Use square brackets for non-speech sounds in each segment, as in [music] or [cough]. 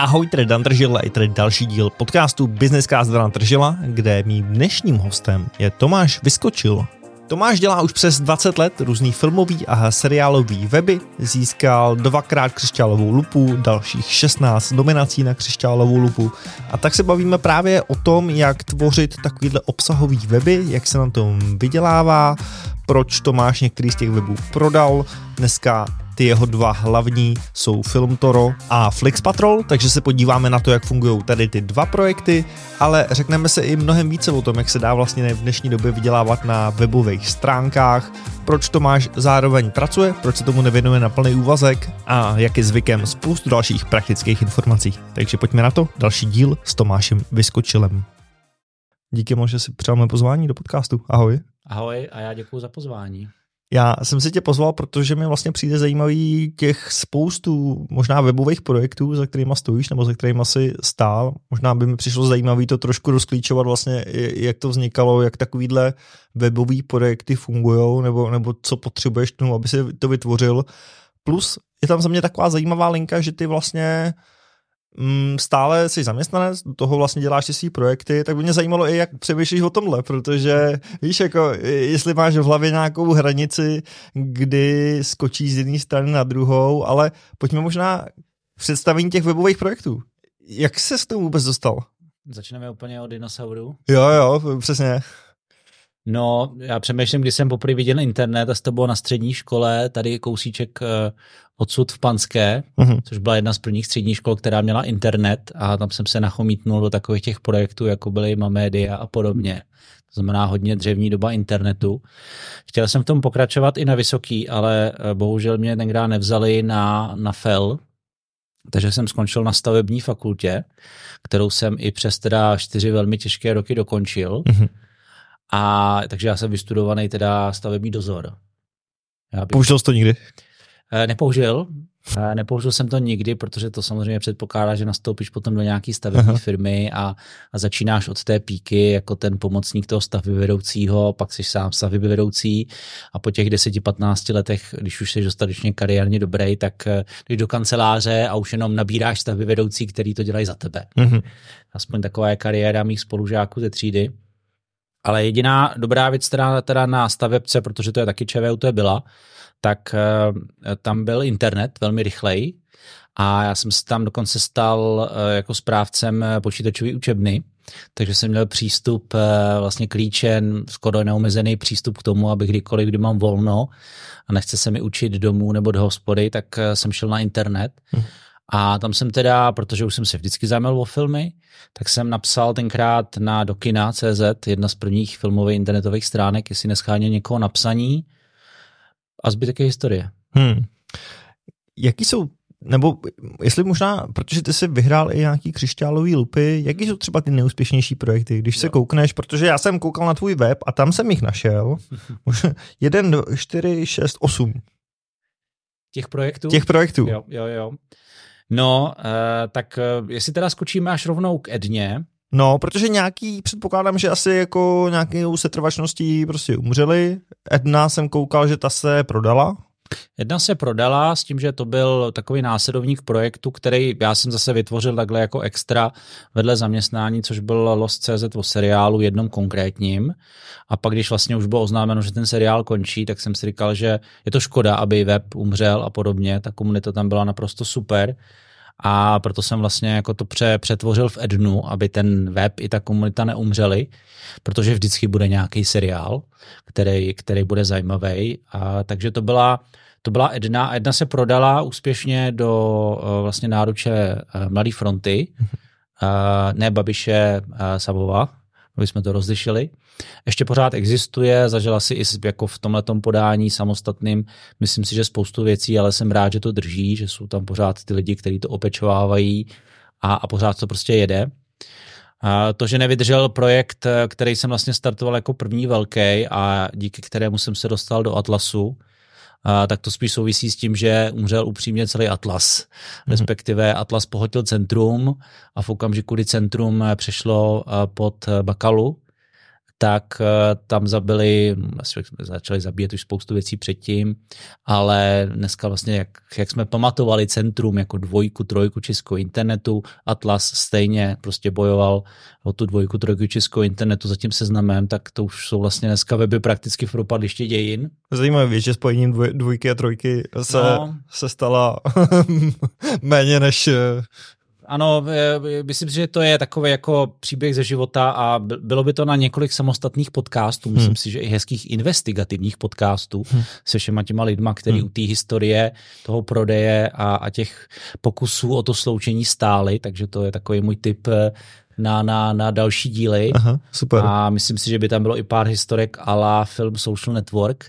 Ahoj, tady Dan a je tady další díl podcastu Businesscast Dana Tržila, kde mým dnešním hostem je Tomáš Vyskočil. Tomáš dělá už přes 20 let různý filmový a seriálový weby, získal dvakrát křišťálovou lupu, dalších 16 nominací na křišťálovou lupu a tak se bavíme právě o tom, jak tvořit takovýhle obsahový weby, jak se na tom vydělává, proč Tomáš některý z těch webů prodal. Dneska ty jeho dva hlavní jsou Film Toro a Flix Patrol, takže se podíváme na to, jak fungují tady ty dva projekty, ale řekneme se i mnohem více o tom, jak se dá vlastně v dnešní době vydělávat na webových stránkách, proč Tomáš zároveň pracuje, proč se tomu nevěnuje na plný úvazek a jak je zvykem spoustu dalších praktických informací. Takže pojďme na to, další díl s Tomášem Vyskočilem. Díky moc, že si přijal pozvání do podcastu. Ahoj. Ahoj a já děkuji za pozvání. Já jsem si tě pozval, protože mi vlastně přijde zajímavý těch spoustu možná webových projektů, za kterými stojíš nebo za kterými asi stál. Možná by mi přišlo zajímavý to trošku rozklíčovat vlastně, jak to vznikalo, jak takovýhle webový projekty fungují, nebo, nebo co potřebuješ tomu, aby si to vytvořil. Plus je tam za mě taková zajímavá linka, že ty vlastně mm, stále jsi zaměstnanec, do toho vlastně děláš ty svý projekty, tak by mě zajímalo i, jak přemýšlíš o tomhle, protože víš, jako, jestli máš v hlavě nějakou hranici, kdy skočíš z jedné strany na druhou, ale pojďme možná představení těch webových projektů. Jak se s tomu vůbec dostal? Začneme úplně od dinosaurů. Jo, jo, přesně. No, já přemýšlím, když jsem poprvé viděl internet a to bylo na střední škole, tady kousíček eh, odsud v Panské, uh-huh. což byla jedna z prvních středních škol, která měla internet a tam jsem se nachomítnul do takových těch projektů, jako byly Mamédia a podobně. To znamená hodně dřevní doba internetu. Chtěl jsem v tom pokračovat i na vysoký, ale eh, bohužel mě tenkrát nevzali na, na FEL, takže jsem skončil na stavební fakultě, kterou jsem i přes teda čtyři velmi těžké roky dokončil. Uh-huh. A takže já jsem vystudovaný teda stavební dozor. Já bych... Použil jsi to nikdy? Eh, nepoužil. Eh, nepoužil jsem to nikdy, protože to samozřejmě předpokládá, že nastoupíš potom do nějaké stavební Aha. firmy a, a začínáš od té píky jako ten pomocník toho stavbyvedoucího, pak jsi sám stavbyvedoucí a po těch 10-15 letech, když už jsi dostatečně kariérně dobrý, tak eh, jdeš do kanceláře a už jenom nabíráš stavbyvedoucí, který to dělají za tebe. Mhm. Aspoň taková je kariéra mých spolužáků ze třídy. Ale jediná dobrá věc teda, teda na stavebce, protože to je taky ČVU, to je byla, tak uh, tam byl internet velmi rychlej a já jsem se tam dokonce stal uh, jako správcem eh, počítačové učebny, takže jsem měl přístup, vlastně klíčen, skoro neomezený přístup k tomu, aby kdykoliv, kdy mám volno a nechce se mi učit domů nebo do hospody, tak jsem šel na internet. Hmm. A tam jsem teda, protože už jsem se vždycky zajímal o filmy, tak jsem napsal tenkrát na dokina.cz, jedna z prvních filmových internetových stránek, jestli nescháně někoho napsaní a zbytek je historie. Hmm. Jaký jsou nebo jestli možná, protože ty jsi vyhrál i nějaký křišťálový lupy, jaký jsou třeba ty neúspěšnější projekty, když jo. se koukneš, protože já jsem koukal na tvůj web a tam jsem jich našel. [laughs] Jeden, čtyři, šest, osm. Těch projektů? Těch projektů. Jo, jo, jo. No, uh, tak uh, jestli teda skočíme až rovnou k Edně, No, protože nějaký, předpokládám, že asi jako nějakou setrvačností prostě umřeli. Edna jsem koukal, že ta se prodala. Jedna se prodala s tím, že to byl takový následovník projektu, který já jsem zase vytvořil takhle jako extra vedle zaměstnání, což byl Lost.cz o seriálu jednom konkrétním. A pak, když vlastně už bylo oznámeno, že ten seriál končí, tak jsem si říkal, že je to škoda, aby web umřel a podobně. Ta komunita tam byla naprosto super a proto jsem vlastně jako to pře, přetvořil v Ednu, aby ten web i ta komunita neumřeli, protože vždycky bude nějaký seriál, který, který bude zajímavý. A, takže to byla, to byla Edna. Edna se prodala úspěšně do uh, vlastně náruče uh, Mladé fronty, uh, ne Babiše Savova, aby jsme to rozlišili ještě pořád existuje, zažila si i jako v tomhle podání samostatným, myslím si, že spoustu věcí, ale jsem rád, že to drží, že jsou tam pořád ty lidi, kteří to opečovávají a, a pořád to prostě jede. A to, že nevydržel projekt, který jsem vlastně startoval jako první velký a díky kterému jsem se dostal do Atlasu, a, tak to spíš souvisí s tím, že umřel upřímně celý Atlas. Mm-hmm. Respektive Atlas pohotil centrum a v okamžiku, kdy centrum přešlo pod Bakalu, tak uh, tam zabili, začali zabíjet už spoustu věcí předtím, ale dneska vlastně, jak, jak jsme pamatovali centrum jako dvojku, trojku českou internetu, Atlas stejně prostě bojoval o tu dvojku, trojku českou internetu za tím seznamem, tak to už jsou vlastně dneska weby prakticky v propadliště dějin. Zajímavé, že spojením dvoj, dvojky a trojky se, no. se stala [laughs] méně než ano, myslím si, že to je takový jako příběh ze života a bylo by to na několik samostatných podcastů, hmm. myslím si, že i hezkých investigativních podcastů hmm. se všema těma lidma, který hmm. u té historie toho prodeje a, a těch pokusů o to sloučení stály, takže to je takový můj tip eh, na, na, na další díly. Aha, super. A myslím si, že by tam bylo i pár historek ala film Social Network.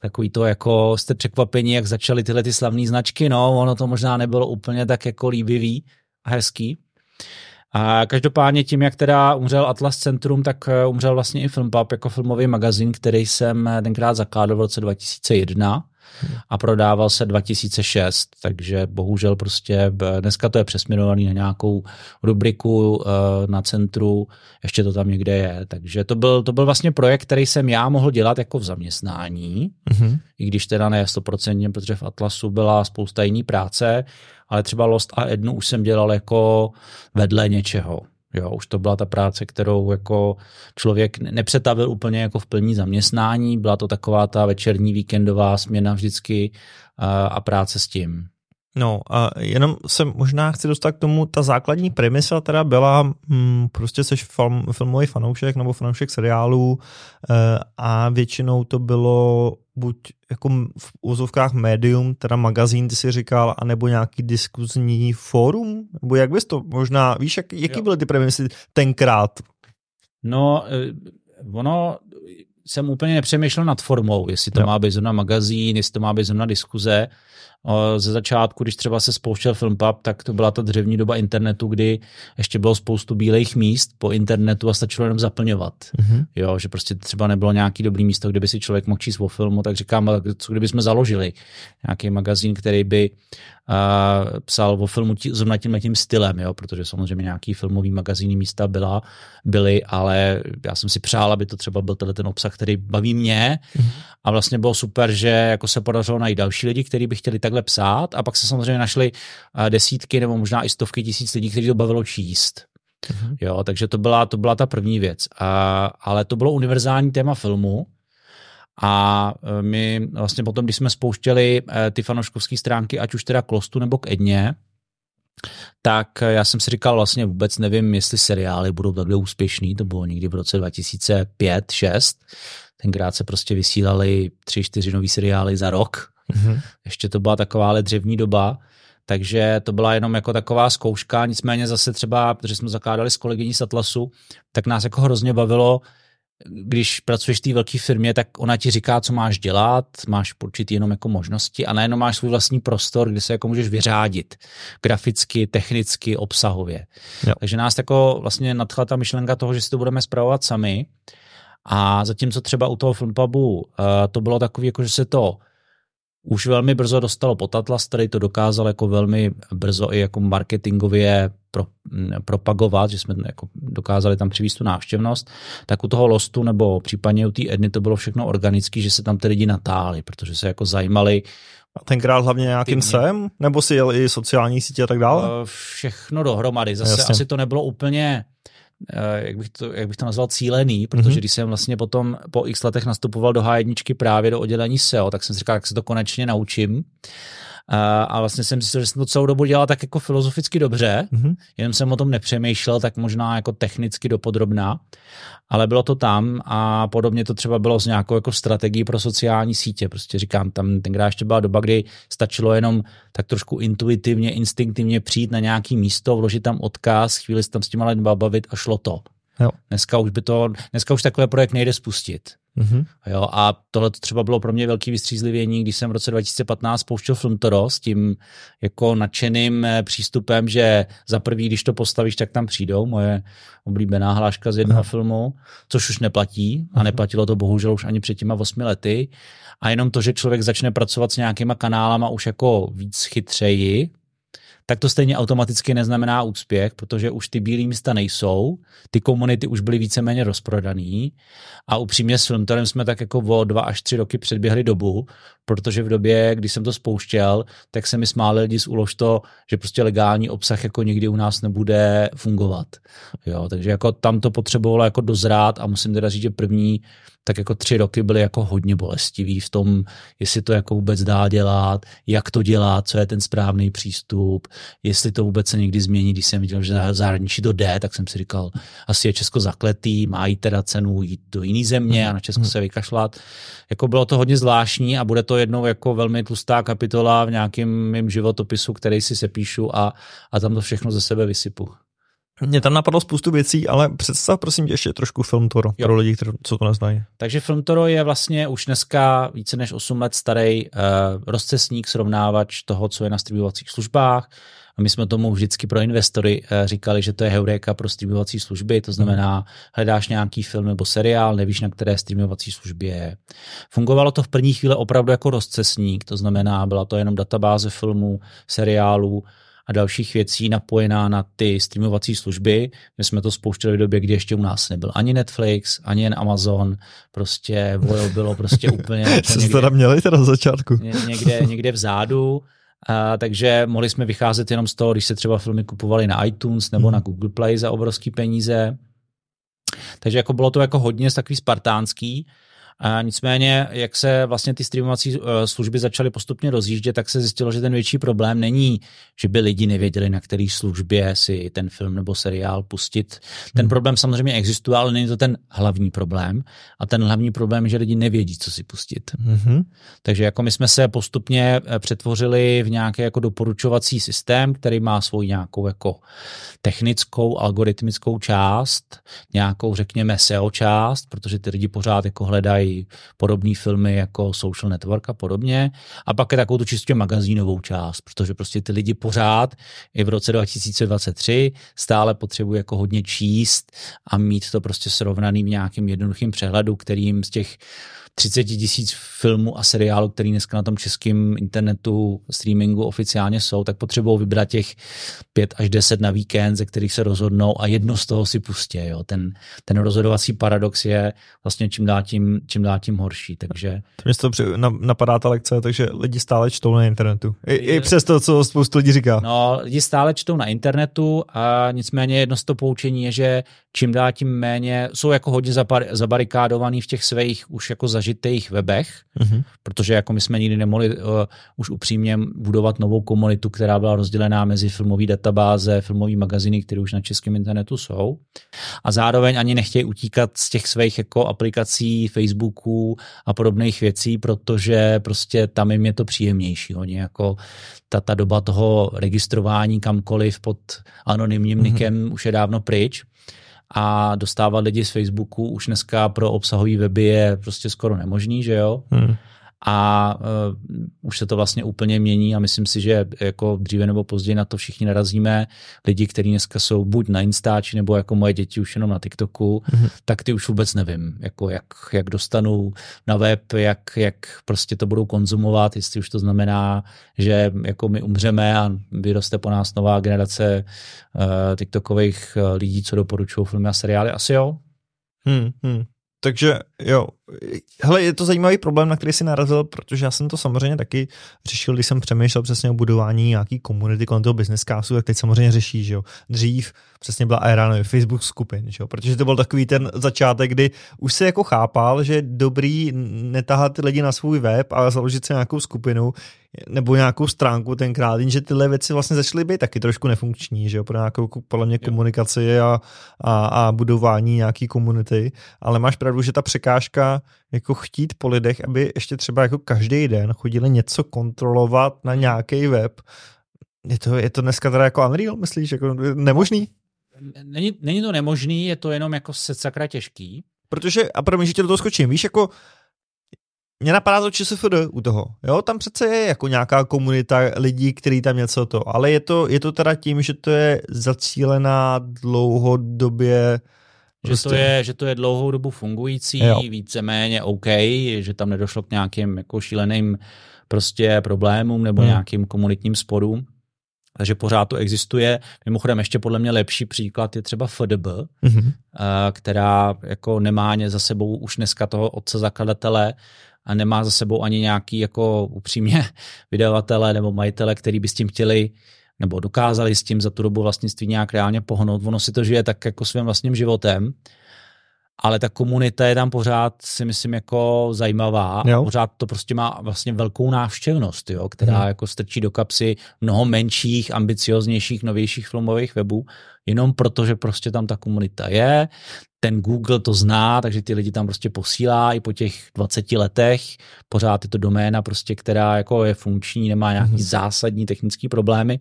Takový to, jako jste překvapení, jak začaly tyhle ty slavné značky. No, ono to možná nebylo úplně tak jako líbivý hezký. A každopádně tím, jak teda umřel Atlas Centrum, tak eh, umřel vlastně i Filmpub jako filmový magazín, který jsem eh, tenkrát zakládal v roce 2001 a prodával se 2006, takže bohužel prostě dneska to je přesměrovaný na nějakou rubriku eh, na centru, ještě to tam někde je, takže to byl, to byl vlastně projekt, který jsem já mohl dělat jako v zaměstnání, mm-hmm. i když teda ne 100%, protože v Atlasu byla spousta jiný práce, ale třeba Lost a Ednu už jsem dělal jako vedle něčeho. Jo, už to byla ta práce, kterou jako člověk nepřetavil úplně jako v plní zaměstnání, byla to taková ta večerní víkendová směna vždycky a, a práce s tím. No a jenom se možná chci dostat k tomu, ta základní premisa teda byla, hm, prostě seš film, filmový fanoušek nebo fanoušek seriálů e, a většinou to bylo buď jako v úzovkách médium, teda magazín, ty si říkal, anebo nějaký diskuzní fórum? Nebo jak bys to možná, víš, jak, jaký jo. byly ty premisy tenkrát? No, eh, ono, jsem úplně nepřemýšlel nad formou, jestli to jo. má být zrovna magazín, jestli to má být zrovna diskuze, ze začátku, když třeba se spouštěl Filmpub, tak to byla ta dřevní doba internetu, kdy ještě bylo spoustu bílých míst po internetu a stačilo jenom zaplňovat. Mm-hmm. Jo, že prostě třeba nebylo nějaký dobrý místo, kde by si člověk mohl číst o filmu, tak říkám, co kdyby jsme založili nějaký magazín, který by uh, psal o filmu tí, zrovna tím tím stylem, jo, protože samozřejmě nějaký filmový magazíny místa byla, byly, ale já jsem si přál, aby to třeba byl ten obsah, který baví mě mm-hmm. a vlastně bylo super, že jako se podařilo najít další lidi, kteří by chtěli takhle psát a pak se samozřejmě našly uh, desítky nebo možná i stovky tisíc lidí, kteří to bavilo číst. Mm-hmm. Jo, takže to byla, to byla ta první věc. A, ale to bylo univerzální téma filmu, a e, my vlastně potom, když jsme spouštěli e, ty fanouškovské stránky, ať už teda k Lostu nebo k Edně, tak já jsem si říkal vlastně vůbec nevím, jestli seriály budou takhle úspěšný, to bylo někdy v roce 2005-6, tenkrát se prostě vysílali tři, čtyři nový seriály za rok, mm-hmm. ještě to byla taková dřevní doba, takže to byla jenom jako taková zkouška, nicméně zase třeba, protože jsme zakládali s kolegyní z Atlasu, tak nás jako hrozně bavilo, když pracuješ v té velké firmě, tak ona ti říká, co máš dělat, máš určitý jenom jako možnosti a najednou máš svůj vlastní prostor, kde se jako můžeš vyřádit graficky, technicky, obsahově. Jo. Takže nás jako vlastně nadchla ta myšlenka toho, že si to budeme zpravovat sami a zatímco třeba u toho filmpubu uh, to bylo takový, jako že se to už velmi brzo dostalo pod Atlas, který to dokázal jako velmi brzo i jako marketingově pro, propagovat, že jsme jako dokázali tam přivést tu návštěvnost, tak u toho Lostu nebo případně u té Edny to bylo všechno organický, že se tam ty lidi natáli, protože se jako zajímali a tenkrát hlavně nějakým sem? Nebo si jel i sociální sítě a tak dále? Eh, všechno dohromady. Zase Jasně. asi to nebylo úplně jak bych to, jak bych to nazval, cílený, protože mm-hmm. když jsem vlastně potom po x letech nastupoval do H1 právě do oddělení SEO, tak jsem si říkal, jak se to konečně naučím. A vlastně jsem si že jsem to celou dobu dělal tak jako filozoficky dobře, mm-hmm. jenom jsem o tom nepřemýšlel, tak možná jako technicky dopodrobná, ale bylo to tam a podobně to třeba bylo s nějakou jako strategií pro sociální sítě. Prostě říkám, tam tenkrát ještě byla doba, kdy stačilo jenom tak trošku intuitivně, instinktivně přijít na nějaký místo, vložit tam odkaz, chvíli se tam s těma lidmi bavit a šlo to. Jo. Dneska už by to, dneska už takový projekt nejde spustit. Mm-hmm. Jo, a tohle to třeba bylo pro mě velký vystřízlivění, když jsem v roce 2015 pouštěl film Toro s tím jako nadšeným eh, přístupem, že za prvý, když to postavíš, tak tam přijdou, moje oblíbená hláška z jednoho Aha. filmu, což už neplatí a neplatilo to bohužel už ani před těma osmi lety. A jenom to, že člověk začne pracovat s nějakýma kanálama už jako víc chytřeji, tak to stejně automaticky neznamená úspěch, protože už ty bílé místa nejsou, ty komunity už byly víceméně rozprodaný a upřímně s Filmtorem jsme tak jako o dva až tři roky předběhli dobu, protože v době, kdy jsem to spouštěl, tak se mi smáli lidi z ulož to, že prostě legální obsah jako nikdy u nás nebude fungovat. Jo, takže jako tam to potřebovalo jako dozrát a musím teda říct, že první tak jako tři roky byly jako hodně bolestivý v tom, jestli to jako vůbec dá dělat, jak to dělat, co je ten správný přístup, jestli to vůbec se někdy změní, když jsem viděl, že zahraničí to jde, tak jsem si říkal, asi je Česko zakletý, má jít teda cenu jít do jiné země a na Česko se vykašlat. Jako bylo to hodně zvláštní a bude to jednou jako velmi tlustá kapitola v nějakém mým životopisu, který si sepíšu a, a tam to všechno ze sebe vysypu. Mě tam napadlo spoustu věcí, ale představ prosím tě ještě trošku Film Toro jo. pro lidi, kteří co to neznají. Takže Film Toro je vlastně už dneska více než 8 let starý uh, rozcesník, srovnávač toho, co je na streamovacích službách. A my jsme tomu vždycky pro investory uh, říkali, že to je heuréka pro streamovací služby, to znamená, hledáš nějaký film nebo seriál, nevíš, na které streamovací službě je. Fungovalo to v první chvíli opravdu jako rozcesník, to znamená, byla to jenom databáze filmů, seriálů, a dalších věcí napojená na ty streamovací služby. My jsme to spouštěli v době, kdy ještě u nás nebyl ani Netflix, ani jen Amazon, prostě Vojo bylo prostě [laughs] úplně... Co jste tam měli teda na začátku? Někde, někde vzadu. A, takže mohli jsme vycházet jenom z toho, když se třeba filmy kupovaly na iTunes nebo hmm. na Google Play za obrovský peníze. Takže jako bylo to jako hodně takový spartánský. A nicméně, jak se vlastně ty streamovací eh, služby začaly postupně rozjíždět, tak se zjistilo, že ten větší problém není, že by lidi nevěděli, na který službě si ten film nebo seriál pustit. Ten hmm. problém samozřejmě existuje, ale není to ten hlavní problém. A ten hlavní problém je, že lidi nevědí, co si pustit. Hmm. Takže jako my jsme se postupně eh, přetvořili v nějaký jako doporučovací systém, který má svou nějakou jako technickou, algoritmickou část, nějakou, řekněme, SEO část, protože ty lidi pořád jako hledají podobné filmy jako Social Network a podobně. A pak je takovou tu čistě magazínovou část, protože prostě ty lidi pořád i v roce 2023 stále potřebují jako hodně číst a mít to prostě srovnaný v nějakým jednoduchým přehledu, kterým z těch 30 tisíc filmů a seriálů, který dneska na tom českém internetu streamingu oficiálně jsou, tak potřebují vybrat těch 5 až 10 na víkend, ze kterých se rozhodnou a jedno z toho si pustí. Jo. Ten, ten rozhodovací paradox je vlastně čím dál tím, čím dál tím horší. Takže... To mě to napadá ta lekce, takže lidi stále čtou na internetu. I, i přes to, co spoustu lidí říká. No, lidi stále čtou na internetu a nicméně jedno z toho poučení je, že čím dál tím méně jsou jako hodně zabarikádovaný v těch svých už jako zažitých webech, mm-hmm. protože jako my jsme nikdy nemohli uh, už upřímně budovat novou komunitu, která byla rozdělená mezi filmové databáze, filmové magaziny, které už na českém internetu jsou. A zároveň ani nechtějí utíkat z těch svých jako aplikací, Facebooků a podobných věcí, protože prostě tam jim je to příjemnější. Oni jako ta, ta doba toho registrování kamkoliv pod anonymním mm-hmm. nikem už je dávno pryč a dostávat lidi z Facebooku už dneska pro obsahový weby je prostě skoro nemožný, že jo? Hmm a uh, už se to vlastně úplně mění a myslím si, že jako dříve nebo později na to všichni narazíme. Lidi, kteří dneska jsou buď na Instači nebo jako moje děti už jenom na TikToku, mm-hmm. tak ty už vůbec nevím, jako jak, jak dostanou na web, jak, jak prostě to budou konzumovat, jestli už to znamená, že jako my umřeme a vyroste po nás nová generace uh, TikTokových uh, lidí, co doporučují filmy a seriály. Asi jo. Hmm, hmm. Takže jo, hele, je to zajímavý problém, na který si narazil, protože já jsem to samozřejmě taky řešil, když jsem přemýšlel přesně o budování nějaký komunity kolem toho business casu, tak teď samozřejmě řeší, že jo. Dřív přesně byla era nevím, Facebook skupin, že jo, protože to byl takový ten začátek, kdy už se jako chápal, že je dobrý netahat ty lidi na svůj web, ale založit si nějakou skupinu, nebo nějakou stránku tenkrát, jenže tyhle věci vlastně začaly být taky trošku nefunkční, že jo, pro nějakou podle mě komunikaci a, a, a budování nějaký komunity, ale máš pravdu, že ta překážka jako chtít po lidech, aby ještě třeba jako každý den chodili něco kontrolovat na nějaký web, je to, je to dneska teda jako unreal, myslíš, jako nemožný? Není, není to nemožný, je to jenom jako se sakra těžký. Protože, a promiň, že tě do toho skočím, víš, jako mě napadá to ČSFD u toho. Jo, tam přece je jako nějaká komunita lidí, kteří tam něco to, ale je to, je to teda tím, že to je zacílená dlouhodobě Prostě. Že, to je, že to je dlouhou dobu fungující, jo. víceméně OK, že tam nedošlo k nějakým jako šíleným prostě problémům nebo hmm. nějakým komunitním sporům. takže pořád to existuje. Mimochodem ještě podle mě lepší příklad je třeba FDB, mm-hmm. která jako nemá za sebou už dneska toho otce zakladatele a nemá za sebou ani nějaký jako upřímně [laughs] vydavatele nebo majitele, který by s tím chtěli nebo dokázali s tím za tu dobu vlastnictví nějak reálně pohnout. Ono si to žije tak jako svým vlastním životem ale ta komunita je tam pořád, si myslím, jako zajímavá. Jo. Pořád to prostě má vlastně velkou návštěvnost, jo, která hmm. jako strčí do kapsy mnoho menších, ambicioznějších, novějších filmových webů, jenom proto, že prostě tam ta komunita je ten Google to zná, takže ty lidi tam prostě posílá i po těch 20 letech. Pořád je to doména, prostě, která jako je funkční, nemá nějaký mm-hmm. zásadní technické problémy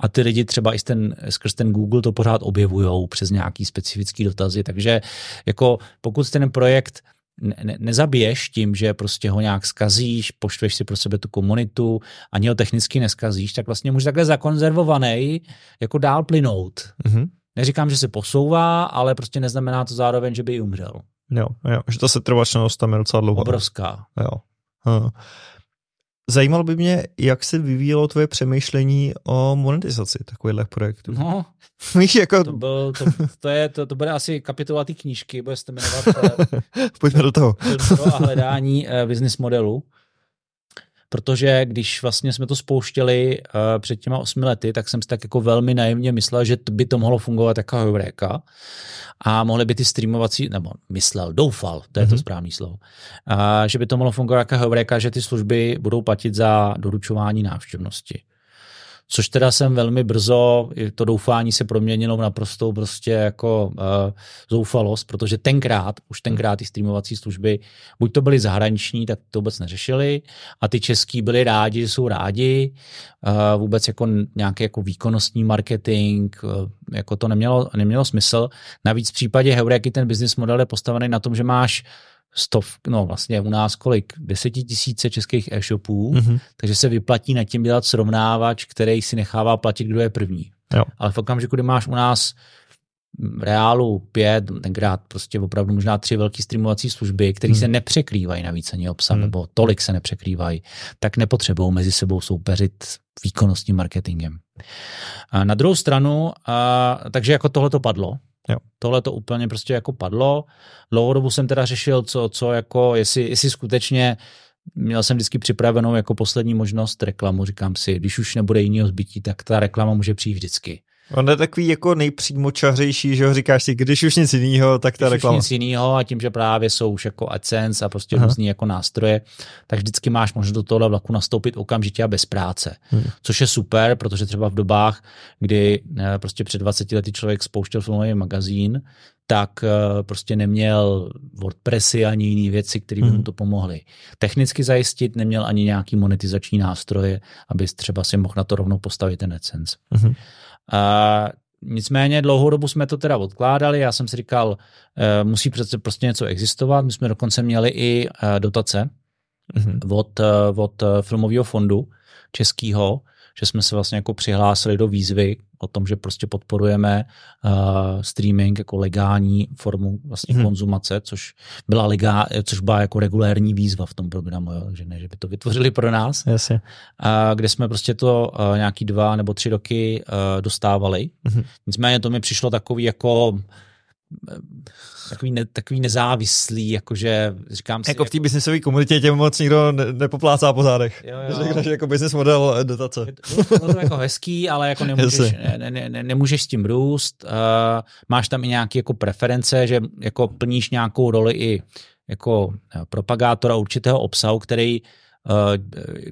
a ty lidi třeba i ten, skrz ten Google to pořád objevují přes nějaký specifický dotazy. Takže jako pokud ten projekt ne, ne, nezabiješ tím, že prostě ho nějak skazíš, poštveš si pro sebe tu komunitu, ani ho technicky neskazíš, tak vlastně může takhle zakonzervovaný jako dál plynout. Mm-hmm. Neříkám, že se posouvá, ale prostě neznamená to zároveň, že by i umřel. Jo, jo, že ta setrvačnost tam je docela dlouhá. Obrovská. Jo. Hm. Zajímalo by mě, jak se vyvíjelo tvoje přemýšlení o monetizaci takových projektů. No, [laughs] Víš, jako... to, byl, to, to, je, to, to bude asi kapitola té knížky, bude se jmenovat [laughs] Pojďme do toho. a hledání uh, business modelu protože když vlastně jsme to spouštěli uh, před těma osmi lety, tak jsem si tak jako velmi naivně myslel, že by to mohlo fungovat jako Heureka a mohly by ty streamovací, nebo myslel, doufal, to je mm-hmm. to mhm. správný slovo, uh, že by to mohlo fungovat jako Heureka, že ty služby budou platit za doručování návštěvnosti což teda jsem velmi brzo, to doufání se proměnilo v naprostou prostě jako uh, zoufalost, protože tenkrát, už tenkrát ty streamovací služby, buď to byly zahraniční, tak to vůbec neřešili a ty český byli rádi, že jsou rádi, uh, vůbec jako nějaký jako výkonnostní marketing, uh, jako to nemělo, nemělo smysl. Navíc v případě Heureky ten business model je postavený na tom, že máš stov, no vlastně u nás kolik, desetitisíce českých e-shopů, mm-hmm. takže se vyplatí nad tím dělat srovnávač, který si nechává platit, kdo je první. Jo. Ale v okamžiku, kdy máš u nás reálu pět, tenkrát prostě opravdu možná tři velké streamovací služby, které hmm. se nepřekrývají navíc ani obsah, hmm. nebo tolik se nepřekrývají, tak nepotřebují mezi sebou soupeřit výkonnostním marketingem. A na druhou stranu, a, takže jako tohle to padlo, Jo. Tohle to úplně prostě jako padlo. Dlouhodobu jsem teda řešil, co, co jako, jestli, jestli skutečně měl jsem vždycky připravenou jako poslední možnost reklamu. Říkám si, když už nebude jiného zbytí, tak ta reklama může přijít vždycky. On je takový jako nejpřímočařejší, že ho říkáš si, když už nic jiného, tak ta když reklama. Když nic jiného a tím, že právě jsou už jako AdSense a prostě Aha. různý jako nástroje, tak vždycky máš možnost do tohle vlaku nastoupit okamžitě a bez práce. Hmm. Což je super, protože třeba v dobách, kdy eh, prostě před 20 lety člověk spouštěl filmový magazín, tak eh, prostě neměl WordPressy ani jiné věci, které by mu hmm. to pomohly. Technicky zajistit neměl ani nějaký monetizační nástroje, aby třeba si mohl na to rovnou postavit ten AdSense. Mm-hmm. A nicméně dlouhou dobu jsme to teda odkládali, já jsem si říkal, uh, musí přece prostě něco existovat, my jsme dokonce měli i uh, dotace mm-hmm. od, uh, od filmového fondu českého, že jsme se vlastně jako přihlásili do výzvy o tom, že prostě podporujeme uh, streaming jako legální formu vlastně hmm. konzumace, což byla legá, což byla jako regulérní výzva v tom programu, jo, takže ne, že by to vytvořili pro nás. Jasně. Uh, kde jsme prostě to uh, nějaký dva nebo tři roky uh, dostávali. Hmm. Nicméně to mi přišlo takový jako takový, ne, takový nezávislý, jakože říkám si... Jako v té biznisové komunitě tě moc nikdo ne, nepoplácá po zádech. Jo, jo. Řekneš jako business model eh, dotace. Je to, to jako hezký, ale jako nemůžeš, ne, ne, ne, nemůžeš s tím růst. Uh, máš tam i nějaké jako preference, že jako plníš nějakou roli i jako propagátora určitého obsahu, který uh, Eh,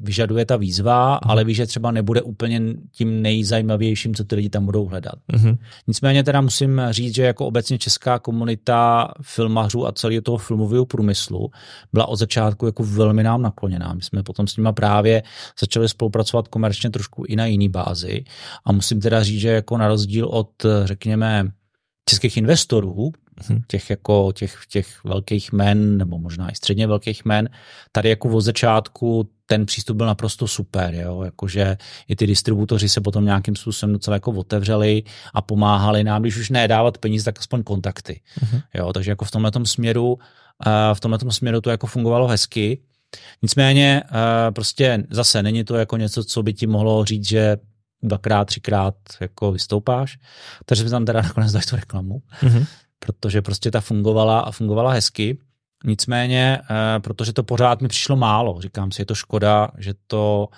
vyžaduje ta výzva, mm. ale ví, že třeba nebude úplně tím nejzajímavějším, co ty lidi tam budou hledat. Mm. Nicméně teda musím říct, že jako obecně česká komunita filmařů a celého toho filmového průmyslu byla od začátku jako velmi nám nakloněná. My jsme potom s nimi právě začali spolupracovat komerčně trošku i na jiný bázi a musím teda říct, že jako na rozdíl od, řekněme, českých investorů. Těch jako těch, těch velkých men, nebo možná i středně velkých men, tady jako od začátku ten přístup byl naprosto super, jo? jakože i ty distributoři se potom nějakým způsobem docela jako otevřeli a pomáhali nám, když už ne dávat peníze, tak aspoň kontakty. Uh-huh. Jo? Takže jako v tomhle směru, v tomhle směru to jako fungovalo hezky. Nicméně prostě zase není to jako něco, co by ti mohlo říct, že dvakrát, třikrát jako vystoupáš. Takže jsme tam teda nakonec [laughs] dali tu reklamu, mm-hmm. Protože prostě ta fungovala a fungovala hezky. Nicméně, eh, protože to pořád mi přišlo málo, říkám si, je to škoda, že to,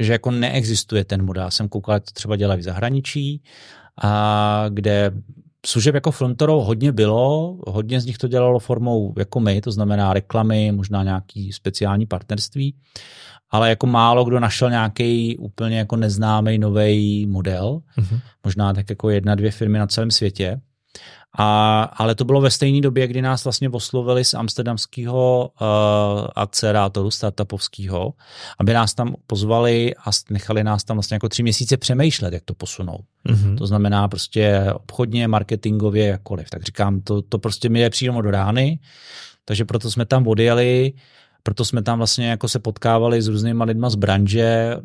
že jako neexistuje ten model. Já jsem koukal, jak to třeba dělají v zahraničí, a kde služeb jako Frontoro hodně bylo, hodně z nich to dělalo formou jako my, to znamená reklamy, možná nějaký speciální partnerství, ale jako málo kdo našel nějaký úplně jako neznámý nový model, mm-hmm. možná tak jako jedna, dvě firmy na celém světě. A, ale to bylo ve stejné době, kdy nás vlastně oslovili z amsterdamského uh, akcerátoru startupovského, aby nás tam pozvali a nechali nás tam vlastně jako tři měsíce přemýšlet, jak to posunout. Mm-hmm. To znamená prostě obchodně, marketingově, jakkoliv. Tak říkám, to, to prostě mi je přímo do rány, takže proto jsme tam odjeli, proto jsme tam vlastně jako se potkávali s různýma lidma z branže, eh,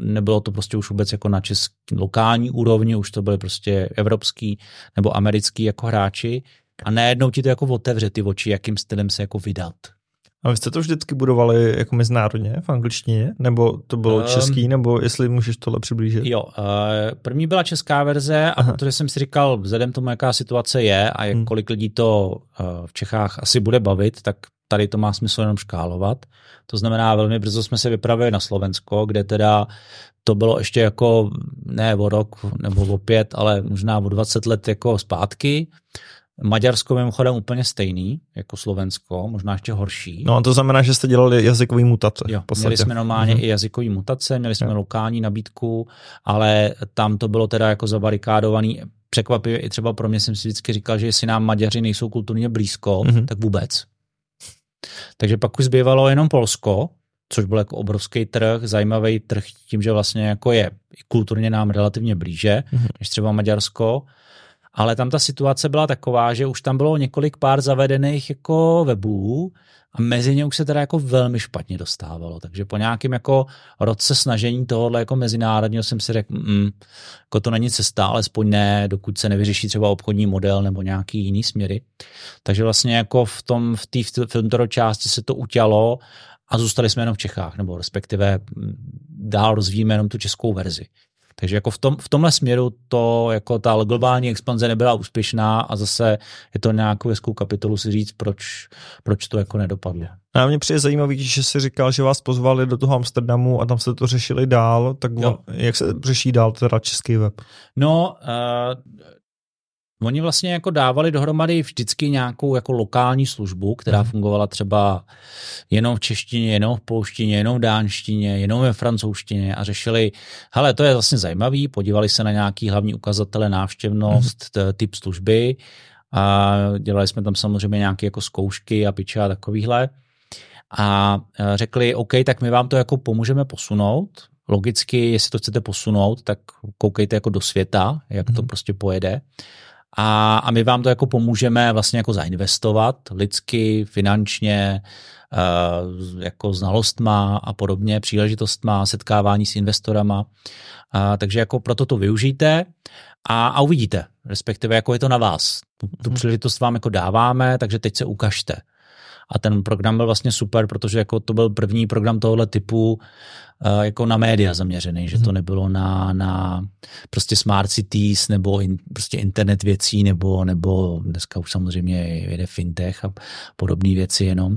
nebylo to prostě už vůbec jako na český lokální úrovni, už to byly prostě evropský nebo americký jako hráči a najednou ti to jako otevře ty oči, jakým stylem se jako vydat. A vy jste to vždycky budovali jako mezinárodně v angličtině? Nebo to bylo um, český? Nebo jestli můžeš tohle přiblížit? Jo, uh, první byla česká verze a Aha. protože jsem si říkal, vzhledem tomu, jaká situace je a jak hmm. kolik lidí to uh, v Čechách asi bude bavit, tak tady to má smysl jenom škálovat. To znamená, velmi brzo jsme se vypravili na Slovensko, kde teda to bylo ještě jako ne o rok nebo o pět, ale možná o 20 let jako zpátky. Maďarsko mimochodem úplně stejný jako Slovensko, možná ještě horší. No a to znamená, že jste dělali jazykový mutace. Jo, měli jsme normálně mm-hmm. i jazykový mutace, měli jsme jo. lokální nabídku, ale tam to bylo teda jako zabarikádovaný. Překvapivě i třeba pro mě jsem si vždycky říkal, že jestli nám Maďaři nejsou kulturně blízko, mm-hmm. tak vůbec. Takže pak už zbývalo jenom Polsko, což byl jako obrovský trh, zajímavý trh tím, že vlastně jako je kulturně nám relativně blíže, mm-hmm. než třeba Maďarsko. Ale tam ta situace byla taková, že už tam bylo několik pár zavedených jako webů, a mezi ně už se teda jako velmi špatně dostávalo. Takže po nějakém jako roce snažení tohohle jako mezinárodního jsem si řekl, mm, jako to není cesta, alespoň ne, dokud se nevyřeší třeba obchodní model nebo nějaký jiný směry. Takže vlastně jako v tom, v té filmtoro části se to utělo a zůstali jsme jenom v Čechách, nebo respektive mm, dál rozvíjíme jenom tu českou verzi. Takže jako v, tom, v tomhle směru to jako ta globální expanze nebyla úspěšná a zase je to nějakou hezkou kapitolu si říct, proč, proč to jako nedopadlo. A mě přijde zajímavý, že si říkal, že vás pozvali do toho Amsterdamu a tam se to řešili dál, tak jo. jak se řeší dál teda český web? No, uh, Oni vlastně jako dávali dohromady vždycky nějakou jako lokální službu, která mhm. fungovala třeba jenom v češtině, jenom v polštině, jenom v dánštině, jenom ve francouzštině a řešili, hele, to je vlastně zajímavý, podívali se na nějaký hlavní ukazatele, návštěvnost, mm. typ služby a dělali jsme tam samozřejmě nějaké jako zkoušky a piče a takovýhle a řekli, OK, tak my vám to jako pomůžeme posunout, logicky, jestli to chcete posunout, tak koukejte jako do světa, jak mm. to mhm. prostě pojede a, a my vám to jako pomůžeme vlastně jako zainvestovat lidsky, finančně, uh, jako znalostma a podobně, příležitostma, setkávání s investorama. Uh, takže jako proto to využijte a, a uvidíte, respektive jako je to na vás. Tu, tu mhm. příležitost vám jako dáváme, takže teď se ukažte. A ten program byl vlastně super, protože jako to byl první program tohoto typu uh, jako na média zaměřený, že to mhm. nebylo na, na prostě smart cities nebo in, prostě internet věcí nebo, nebo dneska už samozřejmě jede fintech a podobné věci jenom,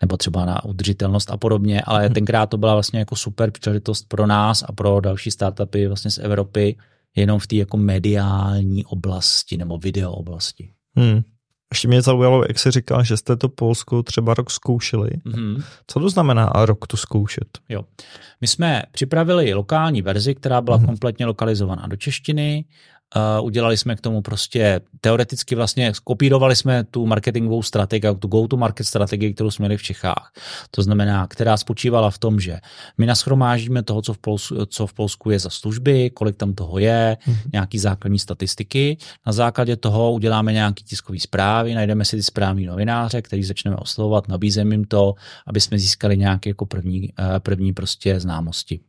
nebo třeba na udržitelnost a podobně, ale hmm. tenkrát to byla vlastně jako super příležitost pro nás a pro další startupy vlastně z Evropy jenom v té jako mediální oblasti nebo video oblasti. Hmm. Ještě mě zaujalo, jak jsi říkal, že jste to Polsku třeba rok zkoušeli. Mm-hmm. Co to znamená rok to zkoušet? Jo. My jsme připravili lokální verzi, která byla mm-hmm. kompletně lokalizovaná do češtiny Uh, udělali jsme k tomu prostě teoreticky vlastně, skopírovali jsme tu marketingovou strategii, tu go-to-market strategii, kterou jsme měli v Čechách. To znamená, která spočívala v tom, že my naschromážíme toho, co v, Polsku, co v Polsku je za služby, kolik tam toho je, mm-hmm. nějaký základní statistiky. Na základě toho uděláme nějaký tiskový zprávy, najdeme si ty správní novináře, který začneme oslovovat, nabízeme jim to, aby jsme získali nějaké jako první, uh, první prostě známosti.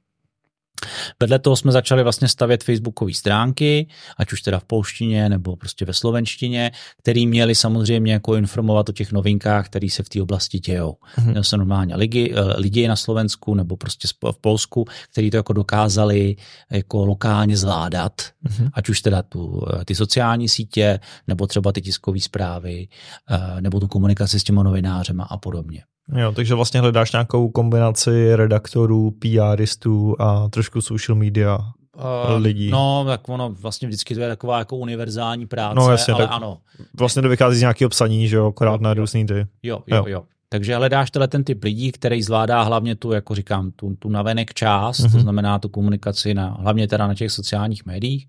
Vedle toho jsme začali vlastně stavět facebookové stránky, ať už teda v polštině nebo prostě ve slovenštině, který měli samozřejmě jako informovat o těch novinkách, které se v té oblasti dějou. Mm-hmm. Měl se normálně lidi, eh, lidi na Slovensku nebo prostě v Polsku, kteří to jako dokázali jako lokálně zvládat, mm-hmm. ať už teda tu, eh, ty sociální sítě, nebo třeba ty tiskové zprávy, eh, nebo tu komunikaci s těma novinářema a podobně. Jo, takže vlastně hledáš nějakou kombinaci redaktorů, PRistů a trošku social media uh, lidí. No, tak ono vlastně vždycky to je taková jako univerzální práce, no, jasně, ale tak ano. Vlastně to vychází z nějakého psaní, že jo, akorát na různý ty. Jo, jo, jo. jo. Takže hledáš tenhle ten typ lidí, který zvládá hlavně tu, jako říkám, tu, tu navenek část, mm-hmm. to mhm. znamená tu komunikaci na, hlavně teda na těch sociálních médiích,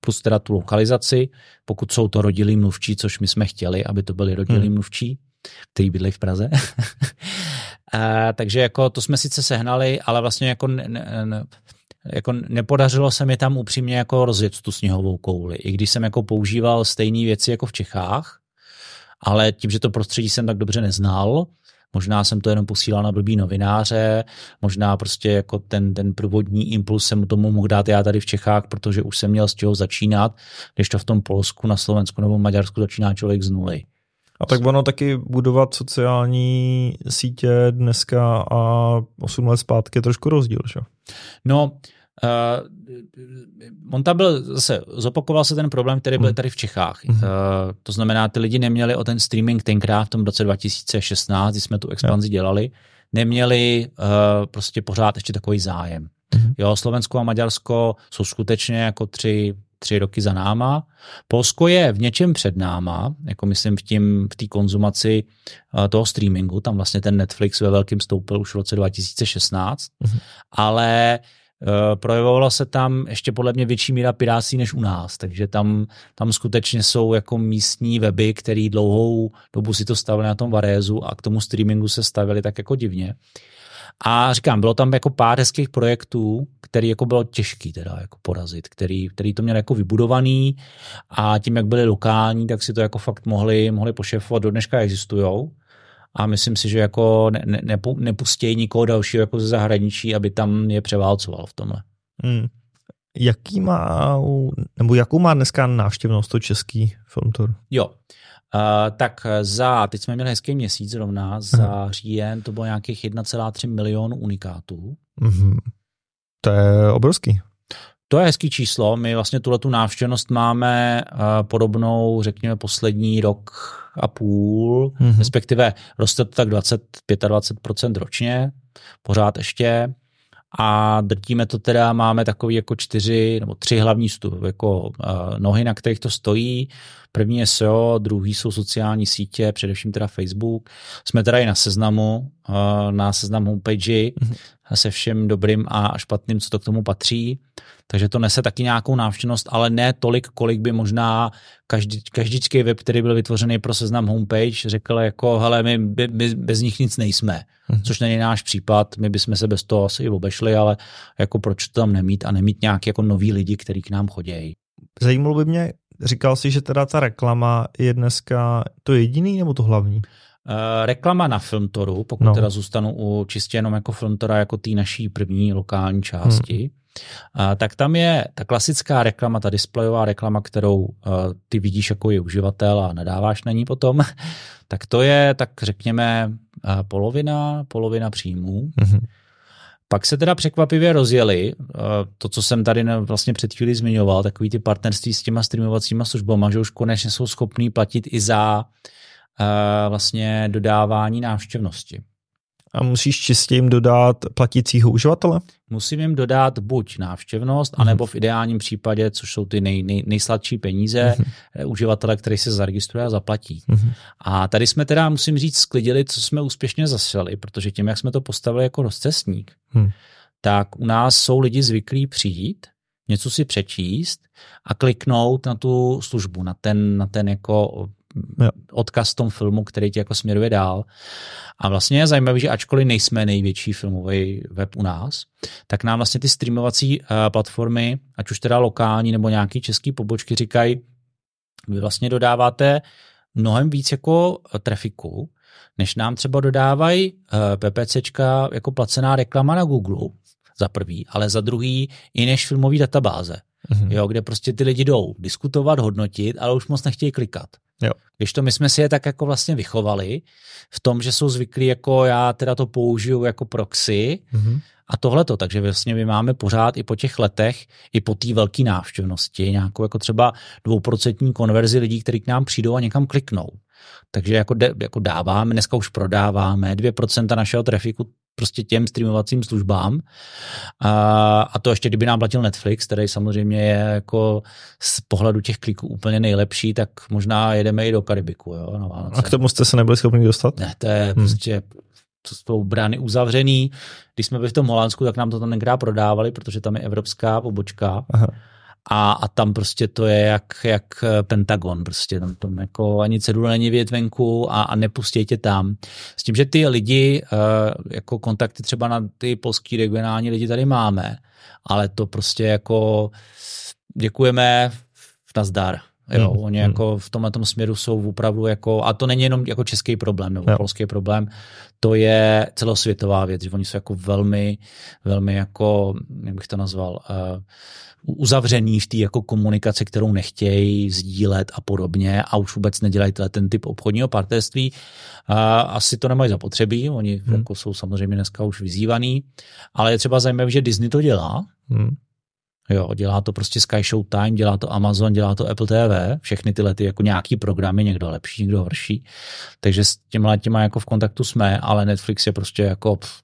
plus teda tu lokalizaci, pokud jsou to rodilí mluvčí, což my jsme chtěli, aby to byli rodilí mm. mluvčí, který bydlí v Praze. [laughs] takže jako to jsme sice sehnali, ale vlastně jako, ne, ne, jako nepodařilo se mi tam upřímně jako rozjet tu sněhovou kouli. I když jsem jako používal stejné věci jako v Čechách, ale tím, že to prostředí jsem tak dobře neznal, možná jsem to jenom posílal na blbý novináře, možná prostě jako ten, ten průvodní impuls jsem tomu mohl dát já tady v Čechách, protože už jsem měl z čeho začínat, když to v tom Polsku, na Slovensku nebo Maďarsku začíná člověk z nuly. A tak ono taky budovat sociální sítě dneska a 8 let zpátky je trošku rozdíl, že? No, Uh, on tam byl zase, zopakoval se ten problém, který byl hmm. tady v Čechách. Uh, to znamená, ty lidi neměli o ten streaming tenkrát v tom roce 2016, kdy jsme tu expanzi dělali, neměli uh, prostě pořád ještě takový zájem. Hmm. Jo, Slovensko a Maďarsko jsou skutečně jako tři tři roky za náma. Polsko je v něčem před náma, jako myslím v tím v té konzumaci uh, toho streamingu, tam vlastně ten Netflix ve velkým stoupil už v roce 2016, mm-hmm. ale uh, projevovalo se tam ještě podle mě větší míra pirácí než u nás, takže tam, tam skutečně jsou jako místní weby, který dlouhou dobu si to stavili na tom Varézu a k tomu streamingu se stavili tak jako divně. A říkám, bylo tam jako pár hezkých projektů, který jako bylo těžký teda jako porazit, který, který to měl jako vybudovaný a tím, jak byli lokální, tak si to jako fakt mohli, mohli pošefovat, do dneška existujou. A myslím si, že jako ne, ne, nepustějí nikoho dalšího jako ze zahraničí, aby tam je převálcoval v tomhle. Hmm. Jaký má, nebo jakou má dneska návštěvnost to český filmtor? Jo, Uh, tak za, teď jsme měli hezký měsíc zrovna, za říjen to bylo nějakých 1,3 milionu unikátů. Mm-hmm. To je obrovský. To je hezký číslo. My vlastně tuhle tu návštěvnost máme uh, podobnou, řekněme, poslední rok a půl, mm-hmm. respektive roste to tak 20-25% ročně, pořád ještě a drtíme to teda, máme takový jako čtyři nebo tři hlavní stup, jako uh, nohy, na kterých to stojí. První je SEO, druhý jsou sociální sítě, především teda Facebook. Jsme teda i na seznamu, uh, na seznam homepage mm-hmm. se všem dobrým a špatným, co to k tomu patří. Takže to nese taky nějakou návštěvnost, ale ne tolik, kolik by možná každý, každičký web, který byl vytvořený pro seznam homepage, řekl jako, hele, my, my bez nich nic nejsme, mm-hmm. což není náš případ, my bychom se bez toho asi i obešli, ale jako proč to tam nemít a nemít nějaký jako nový lidi, kteří k nám chodí. Zajímalo by mě, říkal jsi, že teda ta reklama je dneska to jediný nebo to hlavní? Uh, reklama na Filmtoru, pokud no. teda zůstanu u čistě jenom jako Filmtora, jako té naší první lokální části, hmm tak tam je ta klasická reklama, ta displejová reklama, kterou ty vidíš jako je uživatel a nadáváš na ní potom, [laughs] tak to je, tak řekněme, polovina, polovina příjmů. Mm-hmm. Pak se teda překvapivě rozjeli, to, co jsem tady vlastně před chvíli zmiňoval, takový ty partnerství s těma streamovacíma službama, že už konečně jsou schopní platit i za vlastně dodávání návštěvnosti. A musíš čistě jim dodat platícího uživatele? Musím jim dodat buď návštěvnost, mm-hmm. anebo v ideálním případě, což jsou ty nej, nej, nejsladší peníze, mm-hmm. uživatele, který se zaregistruje a zaplatí. Mm-hmm. A tady jsme teda, musím říct, sklidili, co jsme úspěšně zaseli, protože tím, jak jsme to postavili jako rozcestník, mm. tak u nás jsou lidi zvyklí přijít, něco si přečíst a kliknout na tu službu, na ten, na ten jako odkaz tom filmu, který tě jako směruje dál. A vlastně je zajímavé, že ačkoliv nejsme největší filmový web u nás, tak nám vlastně ty streamovací uh, platformy, ať už teda lokální nebo nějaký český pobočky, říkají, vy vlastně dodáváte mnohem víc jako eh, trafiku, než nám třeba dodávají uh, PPCčka jako placená reklama na Google za prvý, ale za druhý i než filmový databáze, mm-hmm. jo, kde prostě ty lidi jdou diskutovat, hodnotit, ale už moc nechtějí klikat. Jo. Když to my jsme si je tak jako vlastně vychovali v tom, že jsou zvyklí jako já teda to použiju jako proxy mm-hmm. a tohleto, takže vlastně my máme pořád i po těch letech, i po té velké návštěvnosti nějakou jako třeba dvouprocentní konverzi lidí, kteří k nám přijdou a někam kliknou. Takže jako, de, jako dáváme, dneska už prodáváme 2% našeho trafiku prostě těm streamovacím službám. A, a to ještě, kdyby nám platil Netflix, který samozřejmě je jako z pohledu těch kliků úplně nejlepší, tak možná jedeme i do Karibiku. Jo, na Vánoce. A k tomu jste se nebyli schopni dostat? Ne, to je hmm. prostě to jsou brány uzavřený. Když jsme byli v tom Holandsku, tak nám to tam tenkrát prodávali, protože tam je evropská pobočka. Aha a, a tam prostě to je jak, jak Pentagon, prostě tam, tam jako ani cedule není vědět venku a, a nepustí tě tam. S tím, že ty lidi, uh, jako kontakty třeba na ty polský regionální lidi tady máme, ale to prostě jako děkujeme nazdar. Jo, hmm. oni hmm. jako v tomhle tom směru jsou opravdu jako, a to není jenom jako český problém nebo jo. polský problém, to je celosvětová věc, že oni jsou jako velmi, velmi jako, jak bych to nazval, uh, uzavřený v té jako komunikaci, kterou nechtějí sdílet a podobně a už vůbec nedělají ten typ obchodního partnerství. A asi to nemají zapotřebí, oni hmm. jako jsou samozřejmě dneska už vyzývaný, ale je třeba zajímavé, že Disney to dělá. Hmm. Jo, dělá to prostě Sky Showtime, dělá to Amazon, dělá to Apple TV, všechny tyhle ty jako nějaký programy, někdo lepší, někdo horší. Takže s těma těma jako v kontaktu jsme, ale Netflix je prostě jako pff,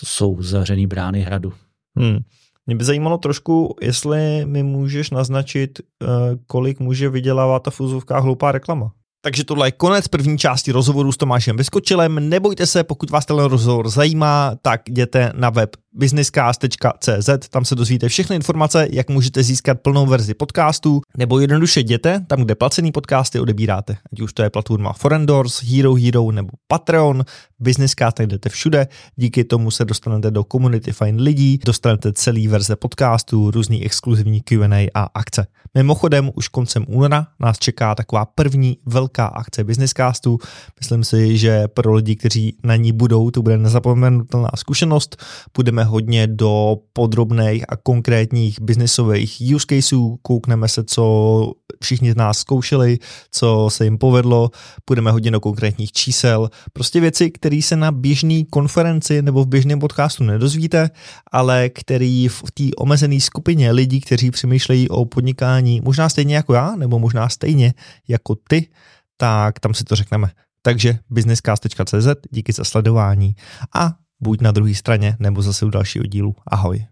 to jsou zavřený brány hradu. Hmm. Mě by zajímalo trošku, jestli mi můžeš naznačit, eh, kolik může vydělávat ta fuzovka hloupá reklama. Takže tohle je konec první části rozhovoru s Tomášem Vyskočilem. Nebojte se, pokud vás ten rozhovor zajímá, tak jděte na web businesscast.cz, tam se dozvíte všechny informace, jak můžete získat plnou verzi podcastu, nebo jednoduše jděte tam, kde placený podcasty odebíráte, ať už to je platforma Forendors, Hero Hero nebo Patreon, Businesscast najdete všude, díky tomu se dostanete do komunity fajn lidí, dostanete celý verze podcastu, různý exkluzivní Q&A a akce. Mimochodem, už koncem února nás čeká taková první velká akce Businesscastu. Myslím si, že pro lidi, kteří na ní budou, to bude nezapomenutelná zkušenost. Budeme hodně do podrobných a konkrétních biznisových use caseů, koukneme se, co všichni z nás zkoušeli, co se jim povedlo, půjdeme hodně do konkrétních čísel, prostě věci, které se na běžné konferenci nebo v běžném podcastu nedozvíte, ale který v té omezené skupině lidí, kteří přemýšlejí o podnikání, možná stejně jako já, nebo možná stejně jako ty, tak tam si to řekneme. Takže businesscast.cz, díky za sledování. A buď na druhé straně, nebo zase u dalšího dílu. Ahoj.